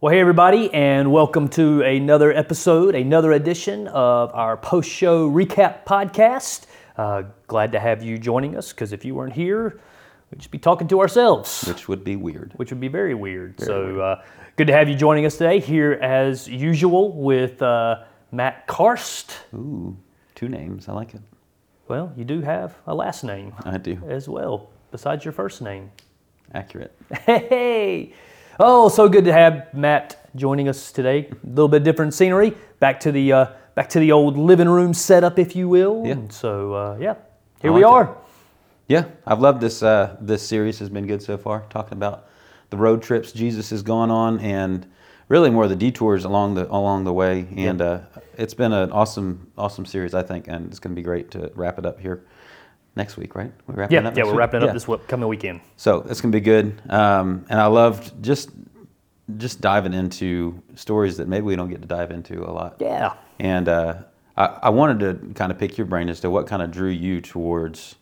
Well, hey, everybody, and welcome to another episode, another edition of our post show recap podcast. Uh, glad to have you joining us because if you weren't here, we'd just be talking to ourselves, which would be weird. which would be very weird. so, Uh, good to have you joining us today, here as usual with uh, Matt Karst. Ooh, two names. I like it. Well, you do have a last name I do. as well, besides your first name. Accurate. Hey! Oh, so good to have Matt joining us today. A little bit different scenery. Back to the uh, back to the old living room setup, if you will. Yeah. And so uh, yeah, here I we like are. Yeah, I've loved this. Uh, this series has been good so far. Talking about the road trips Jesus has gone on, and really more the detours along the along the way. And uh, it's been an awesome awesome series, I think, and it's going to be great to wrap it up here next week, right? We're wrapping Yeah, up yeah, we're week? wrapping it Yeah. up this coming weekend. So it's gonna be good. Um, and I loved just just diving into stories that maybe we don't get to dive into a lot. Yeah. And uh, I, I wanted to kind of pick your brain as to what kind of drew you towards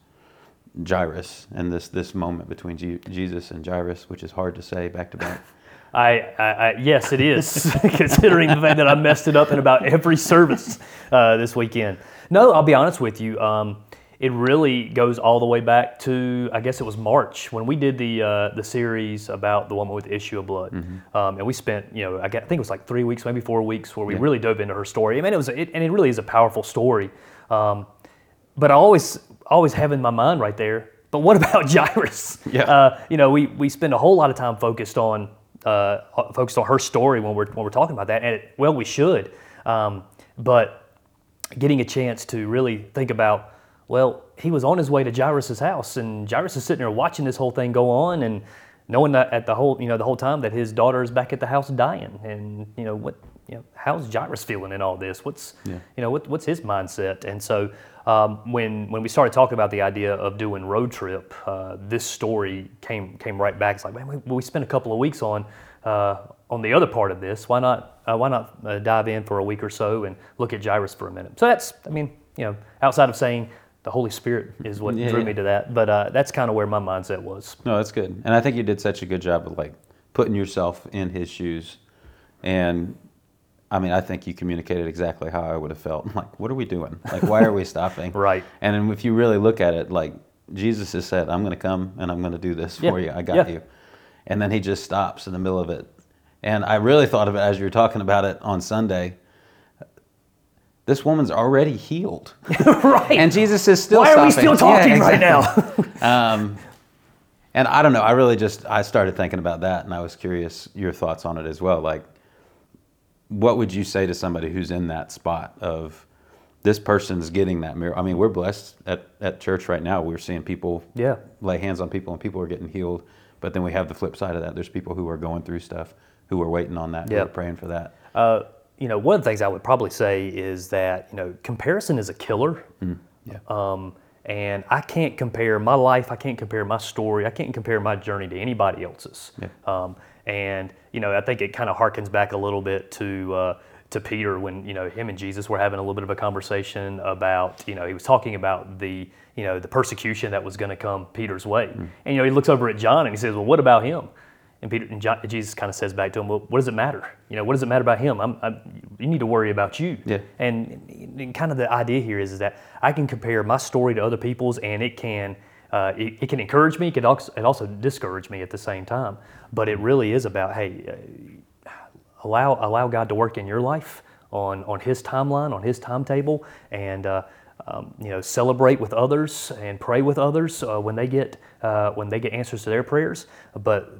Jairus and this this moment between Je- Jesus and Jairus, which is hard to say back to back. I, I, I yes, it is, considering the fact that I messed it up in about every service uh, this weekend. No, I'll be honest with you. Um, it really goes all the way back to I guess it was March when we did the uh, the series about the woman with the issue of blood, um, and we spent you know I, gue- I think it was like three weeks, maybe four weeks, where we really dove into her story. I mean, it was it, and it really is a powerful story. Um, but I always always have in my mind right there. But what about Jairus? Yeah. Uh, you know, we, we spend a whole lot of time focused on uh, focused on her story when we're when we're talking about that, and it, well, we should. Um, but getting a chance to really think about, well, he was on his way to Jairus' house, and Jairus is sitting there watching this whole thing go on, and knowing that at the whole you know the whole time that his daughter is back at the house dying, and you know what you know how's Jairus feeling in all this? What's you know what, what's his mindset? And so um, when when we started talking about the idea of doing road trip, uh, this story came came right back. It's like man, we, we spent a couple of weeks on uh, on the other part of this. Why not uh, why not uh, dive in for a week or so and look at Jairus for a minute? So that's I mean you know outside of saying the Holy Spirit is what Yeah, drew yeah. me to that, but uh, that's kind of where my mindset was. No, that's good. And I think you did such a good job of like putting yourself in his shoes. And I mean, I think you communicated exactly how I would have felt. Like, what are we doing? Like, why are we stopping? Right. And then if you really look at it, like Jesus has said, I'm going to come and I'm going to do this Yeah. for you. I got you. And then he just stops in the middle of it. And I really thought of it as you were talking about it on Sunday. This woman's already healed. right. And Jesus is still talking. Why are we stopping. still Yeah, talking right now? Um, and I don't know. I really just I started thinking about that, and I was curious your thoughts on it as well. Like, what would you say to somebody who's in that spot of this person's getting that miracle? I mean, we're blessed at, at church right now. We're seeing people Yeah. lay hands on people, and people are getting healed. But then we have the flip side of that. There's people who are going through stuff, who are waiting on that, who are praying for that. Uh, you know, one of the things I would probably say is that you know comparison is a killer. Yeah. Um, and I can't compare my life, I can't compare my story, I can't compare my journey to anybody else's. Yeah. Um, and you know, I think it kind of harkens back a little bit to uh, to Peter when you know him and Jesus were having a little bit of a conversation about you know he was talking about the you know the persecution that was going to come Peter's way, and you know he looks over at John and he says, well, what about him? And Peter and John, Jesus kind of says back to him, well, what does it matter? You know, what does it matter about him? I'm, I'm, you need to worry about you. Yeah. And, and kind of the idea here is, is that I can compare my story to other people's, and it can uh, it, it can encourage me. It can also, it also discourage me at the same time. But it really is about hey, uh, allow allow God to work in your life on on His timeline, on His timetable, and uh, um, you know celebrate with others and pray with others uh, when they get uh, when they get answers to their prayers. But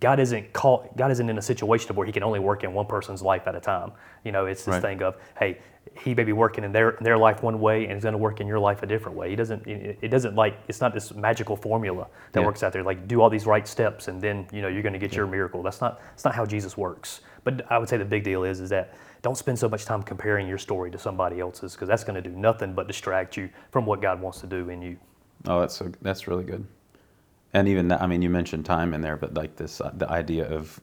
God isn't God isn't in a situation where He can only work in one person's life at a time. You know, it's this Right. thing of hey, He may be working in their their life one way and He's going to work in your life a different way. He doesn't. It it doesn't like it's not this magical formula that Yeah. works out there. Like do all these right steps and then you know you're going to get your miracle. That's not that's not how Jesus works. But I would say the big deal is is that don't spend so much time comparing your story to somebody else's because that's going to do nothing but distract you from what God wants to do in you. Oh, that's so, that's really good. And even that, I mean, you mentioned time in there, but like this, uh, the idea of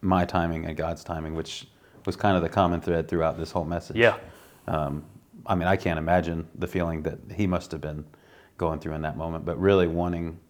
my timing and God's timing, which was kind of the common thread throughout this whole message. Yeah. Um, I mean, I can't imagine the feeling that he must have been going through in that moment, but really wanting.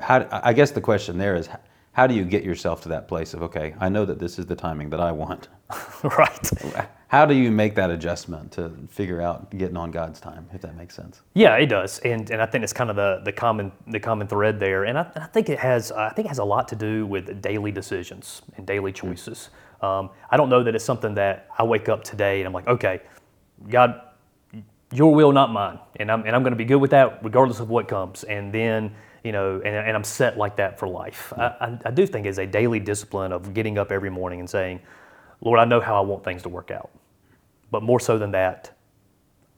How I guess the question there is, how do you get yourself to that place of okay, I know that this is the timing that I want. right. How do you make that adjustment to figure out getting on God's time, if that makes sense? Yeah, it does, and and I think it's kind of the, the common the common thread there, and I, and I think it has I think it has a lot to do with daily decisions and daily choices. Um, I don't know that it's something that I wake up today and I'm like, okay, God, your will, not mine, and I'm and I'm going to be good with that regardless of what comes, and then you know, and, and I'm set like that for life. I, I, do think it's a daily discipline of getting up every morning and saying, Lord, I know how I want things to work out. But more so than that,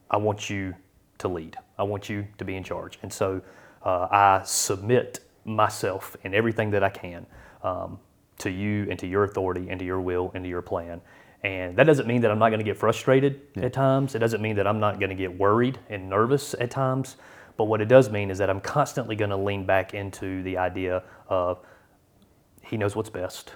I want you to lead. I want you to be in charge. And so uh, I submit myself and everything that I can um, to you and to your authority and to your will and to your plan. And that doesn't mean that I'm not going to get frustrated yeah. at times. It doesn't mean that I'm not going to get worried and nervous at times. But what it does mean is that I'm constantly going to lean back into the idea of He knows what's best.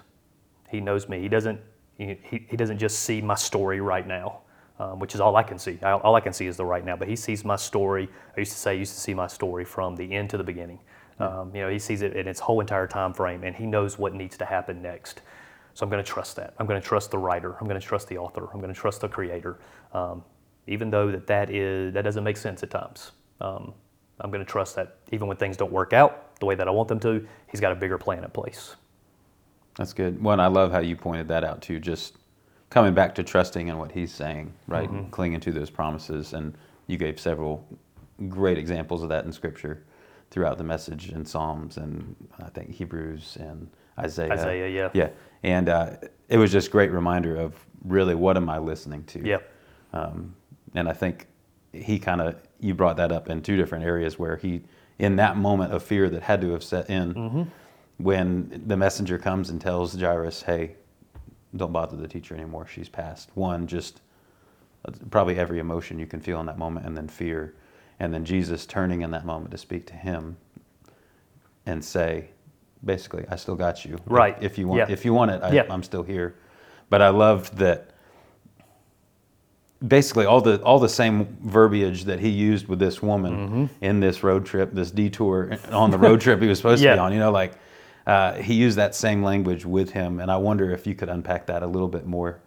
He knows me. He doesn't. He, he doesn't just see my story right now, um, which is all I can see. All I can see is the right now. But he sees my story. I used to say, I used to see my story from the end to the beginning. Um, you know, he sees it in its whole entire time frame, and he knows what needs to happen next. So I'm going to trust that. I'm going to trust the writer. I'm going to trust the author. I'm going to trust the creator, um, even though that that is that doesn't make sense at times. Um, I'm going to trust that even when things don't work out the way that I want them to, He's got a bigger plan in place. That's good. Well, I love how you pointed that out too. Just coming back to trusting in what He's saying, right? Mm-hmm. Clinging to those promises. And you gave several great examples of that in Scripture throughout the message in Psalms and I think Hebrews and Isaiah. Isaiah, yeah. Yeah. And uh, it was just a great reminder of really what am I listening to? Yeah. Um, and I think he kind of you brought that up in two different areas where he in that moment of fear that had to have set in mm-hmm. when the messenger comes and tells Jairus, "Hey, don't bother the teacher anymore. She's passed." One, just uh, probably every emotion you can feel in that moment, and then fear, and then Jesus turning in that moment to speak to him and say, basically, "I still got you. Right. If, if you want, yeah. if you want it, I, yeah. I'm still here." But I loved that basically all the all the same verbiage that he used with this woman mm-hmm. in this road trip, this detour on the road trip he was supposed yeah. to be on. You know, like uh, he used that same language with him, and I wonder if you could unpack that a little bit more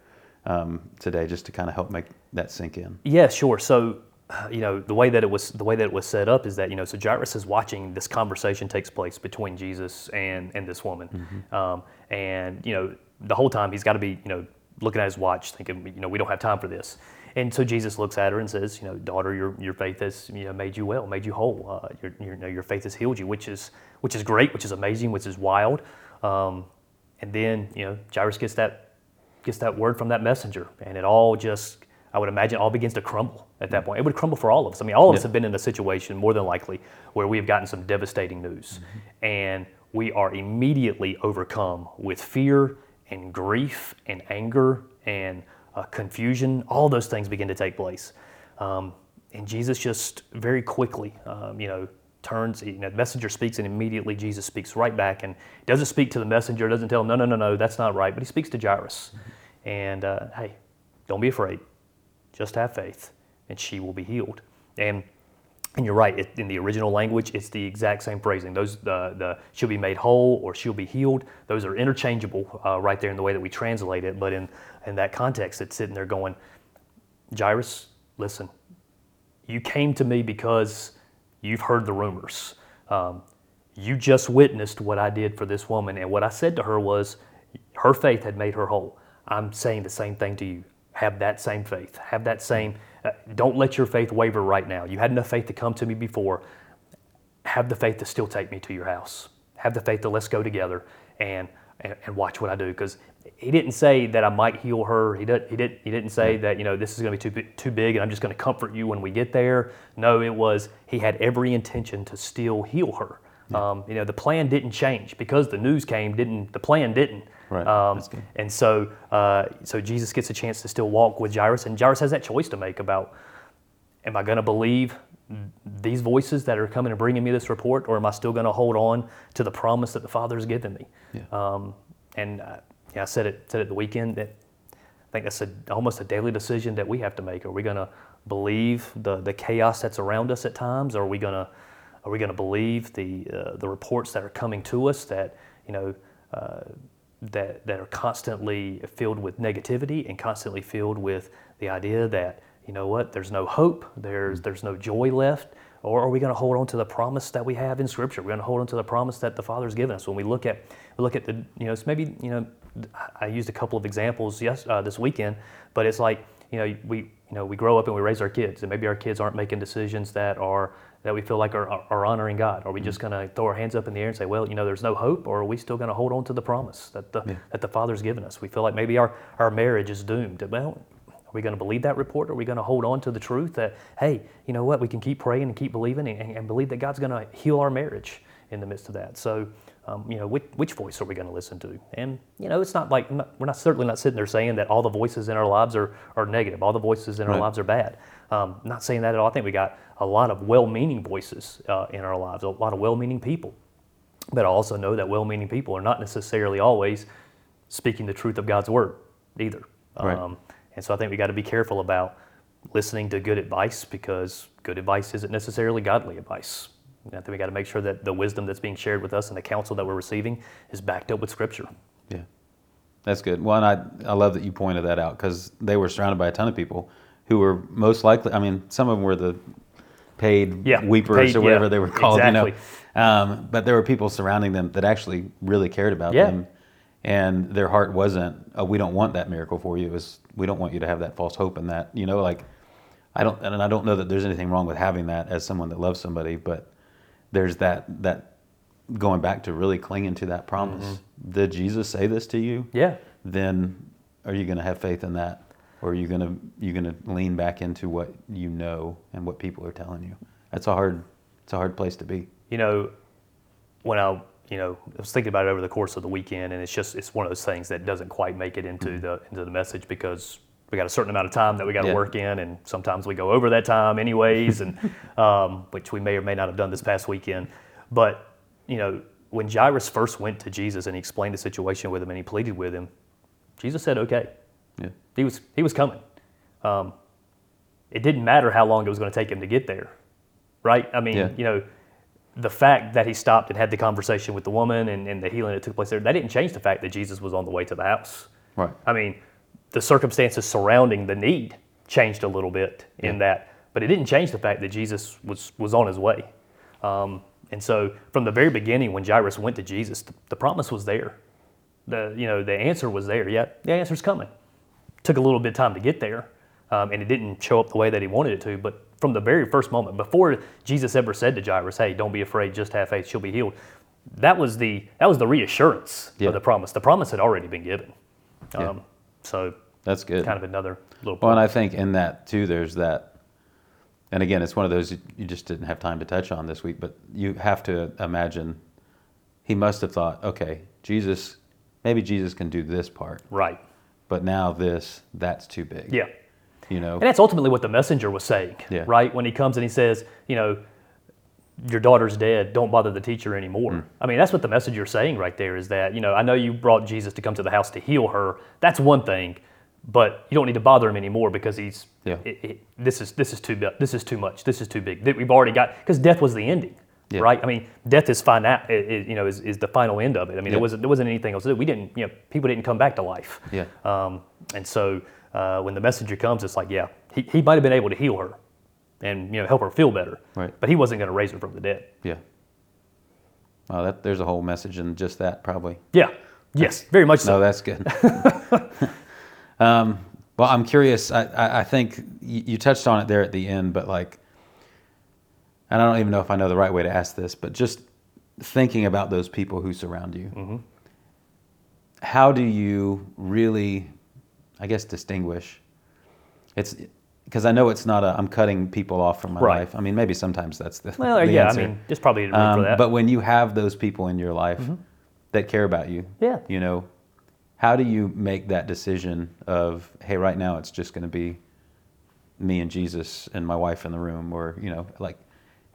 um, today, just to kind of help make that sink in. Yeah, sure. So. You know the way that it was the way that it was set up is that you know so Jairus is watching this conversation takes place between Jesus and and this woman, mm-hmm. um, and you know the whole time he's got to be you know looking at his watch thinking you know we don't have time for this and so Jesus looks at her and says, you know, daughter, your, your faith has you know, made you well, made you whole. Uh, your, your, you know, your faith has healed you, which is, which is great, which is amazing, which is wild. Um, and then, you know, Jairus gets that, gets that word from that messenger, and it all just, I would imagine, all begins to crumble at that point. It would crumble for all of us. I mean, all of yeah. us have been in a situation, more than likely, where we have gotten some devastating news. Mm-hmm. And we are immediately overcome with fear and grief and anger and uh, confusion, all those things begin to take place. Um, and Jesus just very quickly, um, you know, turns, you know, the messenger speaks, and immediately Jesus speaks right back and doesn't speak to the messenger, doesn't tell him, no, no, no, no, that's not right, but he speaks to Jairus. Mm-hmm. And uh, hey, don't be afraid, just have faith, and she will be healed. And and you're right. It, in the original language, it's the exact same phrasing. Those the the she'll be made whole or she'll be healed. Those are interchangeable uh, right there in the way that we translate it. But in in that context, it's sitting there going, Jairus, listen, you came to me because you've heard the rumors. Um, you just witnessed what I did for this woman, and what I said to her was, her faith had made her whole. I'm saying the same thing to you. Have that same faith. Have that same Uh, don't let your faith waver right now. You had enough faith to come to me before. Have the faith to still take me to your house. Have the faith to let's go together and, and, and watch what I do. Because he didn't say that I might heal her. He, did, he, did, he didn't say that, you know, this is going to be too, too big and I'm just going to comfort you when we get there. No, it was he had every intention to still heal her. Yeah. Um, you know, the plan didn't change because the news came. Didn't the plan didn't? Right. Um, and so, uh, so Jesus gets a chance to still walk with Jairus, and Jairus has that choice to make about: Am I going to believe these voices that are coming and bringing me this report, or am I still going to hold on to the promise that the Father has given me? Yeah. Um, and uh, yeah, I said it said it the weekend that I think that's a, almost a daily decision that we have to make. Are we going to believe the the chaos that's around us at times, or are we going to are we going to believe the uh, the reports that are coming to us that you know uh, that that are constantly filled with negativity and constantly filled with the idea that you know what, there's no hope, there's there's no joy left. Or are we going to hold on to the promise that we have in Scripture? We're going to hold on to the promise that the Father's given us. When we look at we look at the you know it's maybe you know I used a couple of examples yes uh, this weekend, but it's like you know we you know we grow up and we raise our kids, and maybe our kids aren't making decisions that are that we feel like are, are honoring God. Are we just going to throw our hands up in the air and say, well, you know, there's no hope, or are we still going to hold on to the promise that the Yeah. that the Father's given us? We feel like maybe our our marriage is doomed. Well, are we going to believe that report? Are we going to hold on to the truth that, hey, you know what, we can keep praying and keep believing and, and believe that God's going to heal our marriage in the midst of that? So, um, you know, which, which voice are we going to listen to? And, you know, it's not like, we're not certainly not sitting there saying that all the voices in our lives are, are negative, all the voices in our lives are bad. Um, not saying that at all. I think we got a lot of well meaning voices uh, in our lives, a lot of well meaning people. But I also know that well meaning people are not necessarily always speaking the truth of God's word either. Right. Um, and so I think we got to be careful about listening to good advice because good advice isn't necessarily godly advice. And I think we got to make sure that the wisdom that's being shared with us and the counsel that we're receiving is backed up with Scripture. Yeah, that's good. Well, and I I love that you pointed that out because they were surrounded by a ton of people who were most likely. I mean, some of them were the paid Yeah, weepers paid, or whatever yeah, they were called. You know, um, but there were people surrounding them that actually really cared about Yeah. them, and their heart wasn't, "Oh, we don't want that miracle for you." It was, "We don't want you to have that false hope and that." You know, like I don't, and I don't know that there's anything wrong with having that as someone that loves somebody, but there's that that going back to really clinging to that promise. Mm-hmm. Did Jesus say this to you? Yeah. Then are you going to have faith in that, or are you going to you to lean back into what you know and what people are telling you? That's a hard it's a hard place to be. You know, when I, you know, I was thinking about it over the course of the weekend, and it's just it's one of those things that doesn't quite make it into the into the message because we got a certain amount of time that we got to Yeah. work in, and sometimes we go over that time anyways, and um, which we may or may not have done this past weekend. But you know, when Jairus first went to Jesus and he explained the situation with him and he pleaded with him, Jesus said, "Okay." Yeah. He was he was coming. Um, it didn't matter how long it was going to take him to get there, right? I mean, Yeah. you know, the fact that he stopped and had the conversation with the woman and, and the healing that took place there, that didn't change the fact that Jesus was on the way to the house. Right. I mean, the circumstances surrounding the need changed a little bit in that, but it didn't change the fact that Jesus was was on his way. Um, and so, from the very beginning, when Jairus went to Jesus, the, the promise was there. The you know the answer was there. Yeah, the answer's coming. Took a little bit of time to get there, um, and it didn't show up the way that he wanted it to. But from the very first moment, before Jesus ever said to Jairus, "Hey, don't be afraid, just have faith; she'll be healed," that was the that was the reassurance Yeah. of the promise. The promise had already been given. Yeah. Um, So That's good. kind of another little Well, and. I think in that too, there's that. And again, it's one of those you just didn't have time to touch on this week, but you have to imagine he must have thought, okay, Jesus, maybe Jesus can do this part, right. But now this, that's too big. Yeah. You know, And that's ultimately what the messenger was saying, Yeah. right? When he comes and he says, you know, your daughter's dead, don't bother the teacher anymore. Mm. I mean, that's what the messenger's saying right there is that, you know, I know you brought Jesus to come to the house to heal her. That's one thing, but you don't need to bother him anymore because he's, Yeah. it, it, this is this is too this is too much. This is too big. That We've already got because death was the ending, Yeah. right? I mean, death is final, you know, is, is the final end of it. I mean, Yeah. it wasn't there wasn't anything else. We didn't, you know, people didn't come back to life. Yeah. Um, and so uh, when the messenger comes, it's like, yeah, he, he might have been able to heal her and you know help her feel better, Right. but he wasn't going to raise her from the dead. yeah. Well, that, there's a whole message in just that, probably. Yeah. Yes. Very much so. No, that's good. um, well, I'm curious. I, I, I think you, you touched on it there at the end, but like, and I don't even know if I know the right way to ask this, but just thinking about those people who surround you, Mm-hmm. how do you really, I guess, distinguish? It's because I know it's not a I'm cutting people off from my Right. life. I mean, maybe sometimes that's the well, the yeah. answer. I mean, just probably Um, for that. But when you have those people in your life that care about you, Yeah. you know, how do you make that decision of, hey, right now it's just going to be me and Jesus and my wife in the room, or you know, like,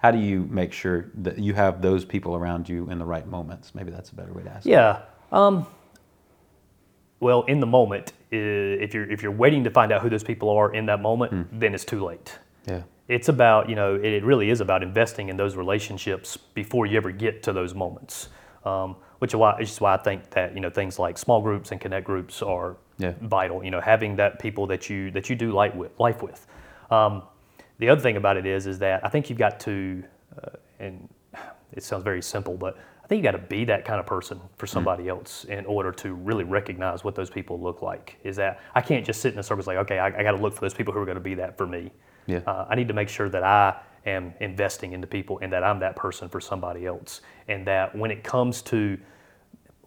how do you make sure that you have those people around you in the right moments? Maybe that's a better way to ask. Yeah. Um, well, in the moment, if you're if you're waiting to find out who those people are in that moment, Hmm. then it's too late. Yeah. It's about you know it really is about investing in those relationships before you ever get to those moments. Um, which is why, which is why I think that you know things like small groups and connect groups are Yeah. vital. You know, having that people that you that you do life with. Life with. Um, the other thing about it is, is that I think you've got to, uh, and it sounds very simple, but I think you got to be that kind of person for somebody else in order to really recognize what those people look like. Is that I can't just sit in a circle and say, okay, I, I got to look for those people who are going to be that for me. Yeah. Uh, I need to make sure that I am investing into people and that I'm that person for somebody else, and that when it comes to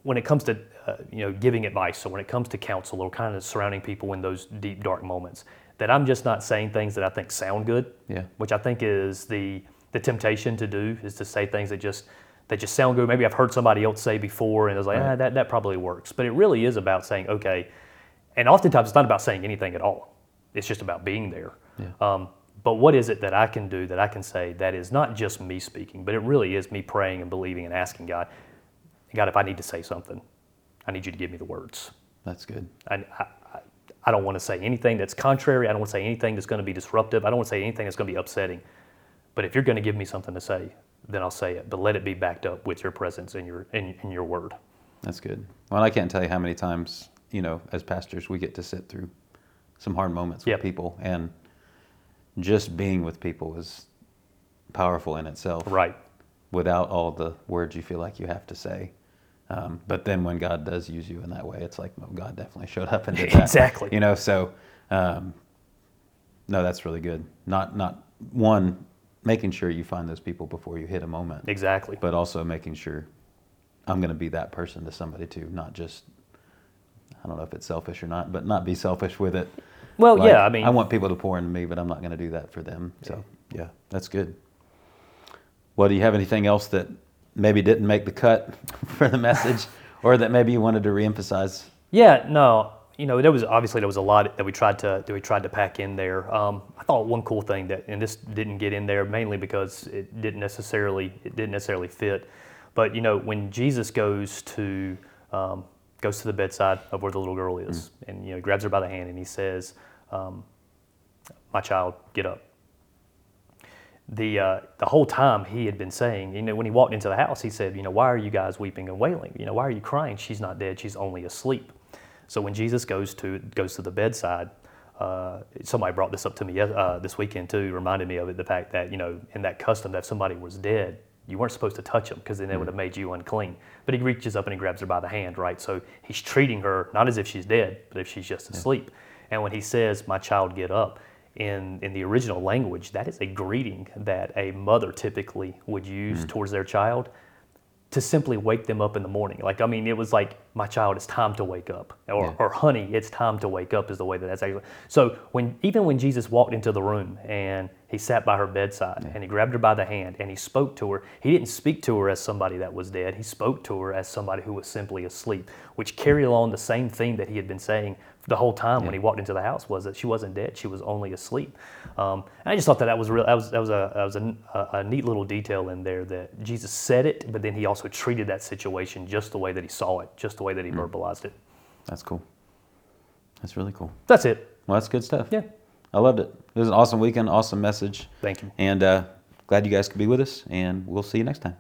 when it comes to uh, you know giving advice, so when it comes to counsel or kind of surrounding people in those deep dark moments, that I'm just not saying things that I think sound good. Yeah. Which I think is the the temptation to do is to say things that just that just sound good. Maybe I've heard somebody else say before, and I was like, Right. ah, that that probably works. But it really is about saying okay, and oftentimes it's not about saying anything at all. It's just about being there. Yeah. Um, but what is it that I can do that I can say that is not just me speaking, but it really is me praying and believing and asking God, God, if I need to say something, I need you to give me the words. That's good. I, I, I- don't want to say anything that's contrary. I don't want to say anything that's going to be disruptive. I don't want to say anything that's going to be upsetting. But if you're going to give me something to say, then I'll say it. But let it be backed up with your presence and your in, in your word. That's good. Well, I can't tell you how many times, you know, as pastors, we get to sit through some hard moments with Yep. people, and just being with people is powerful in itself. Right. Without all the words you feel like you have to say. Um, but then when God does use you in that way, it's like, well, God definitely showed up and did that. Exactly. You know, so um, no, that's really good. Not not one making sure you find those people before you hit a moment, Exactly. but also making sure I'm going to be that person to somebody too, not just I don't know if it's selfish or not, but not be selfish with it. Well, Like, yeah. I mean, I want people to pour into me, but I'm not going to do that for them. So yeah, that's good. Well, do you have anything else that maybe didn't make the cut for the message, or that maybe you wanted to reemphasize? Yeah, no, you know, there was obviously there was a lot that we tried to that we tried to pack in there. Um, I thought one cool thing that, and this didn't get in there mainly because it didn't necessarily it didn't necessarily fit, but you know, when Jesus goes to um, goes to the bedside of where the little girl is, and you know, grabs her by the hand and he says, um, "My child, get up." The uh, the whole time he had been saying, you know, when he walked into the house, he said, you know, why are you guys weeping and wailing? You know, why are you crying? She's not dead. She's only asleep. So when Jesus goes to goes to the bedside, uh, somebody brought this up to me uh, this weekend too. Reminded me of it. The fact that you know, in that custom, that if somebody was dead, you weren't supposed to touch them because then it would have made you unclean. But he reaches up and he grabs her by the hand, right? So he's treating her not as if she's dead, but if she's just asleep. And when he says, "My child, get up," in in the original language, that is a greeting that a mother typically would use mm-hmm. towards their child to simply wake them up in the morning. Like, I mean, it was like, my child, it's time to wake up. Or, Yeah. or honey, it's time to wake up is the way that that's actually. So when, even when Jesus walked into the room and he sat by her bedside and he grabbed her by the hand and he spoke to her, he didn't speak to her as somebody that was dead. He spoke to her as somebody who was simply asleep, which carried along the same theme that he had been saying the whole time when he walked into the house was that she wasn't dead, she was only asleep. Um, and I just thought that that was real. That was that was a that was a, a, a neat little detail in there that Jesus said it, but then he also treated that situation just the way that he saw it, just the way that he verbalized it. That's cool. That's really cool. That's it. Well, that's good stuff. Yeah. I loved it. It was an awesome weekend, awesome message, Thank you. and uh, glad you guys could be with us. And we'll see you next time.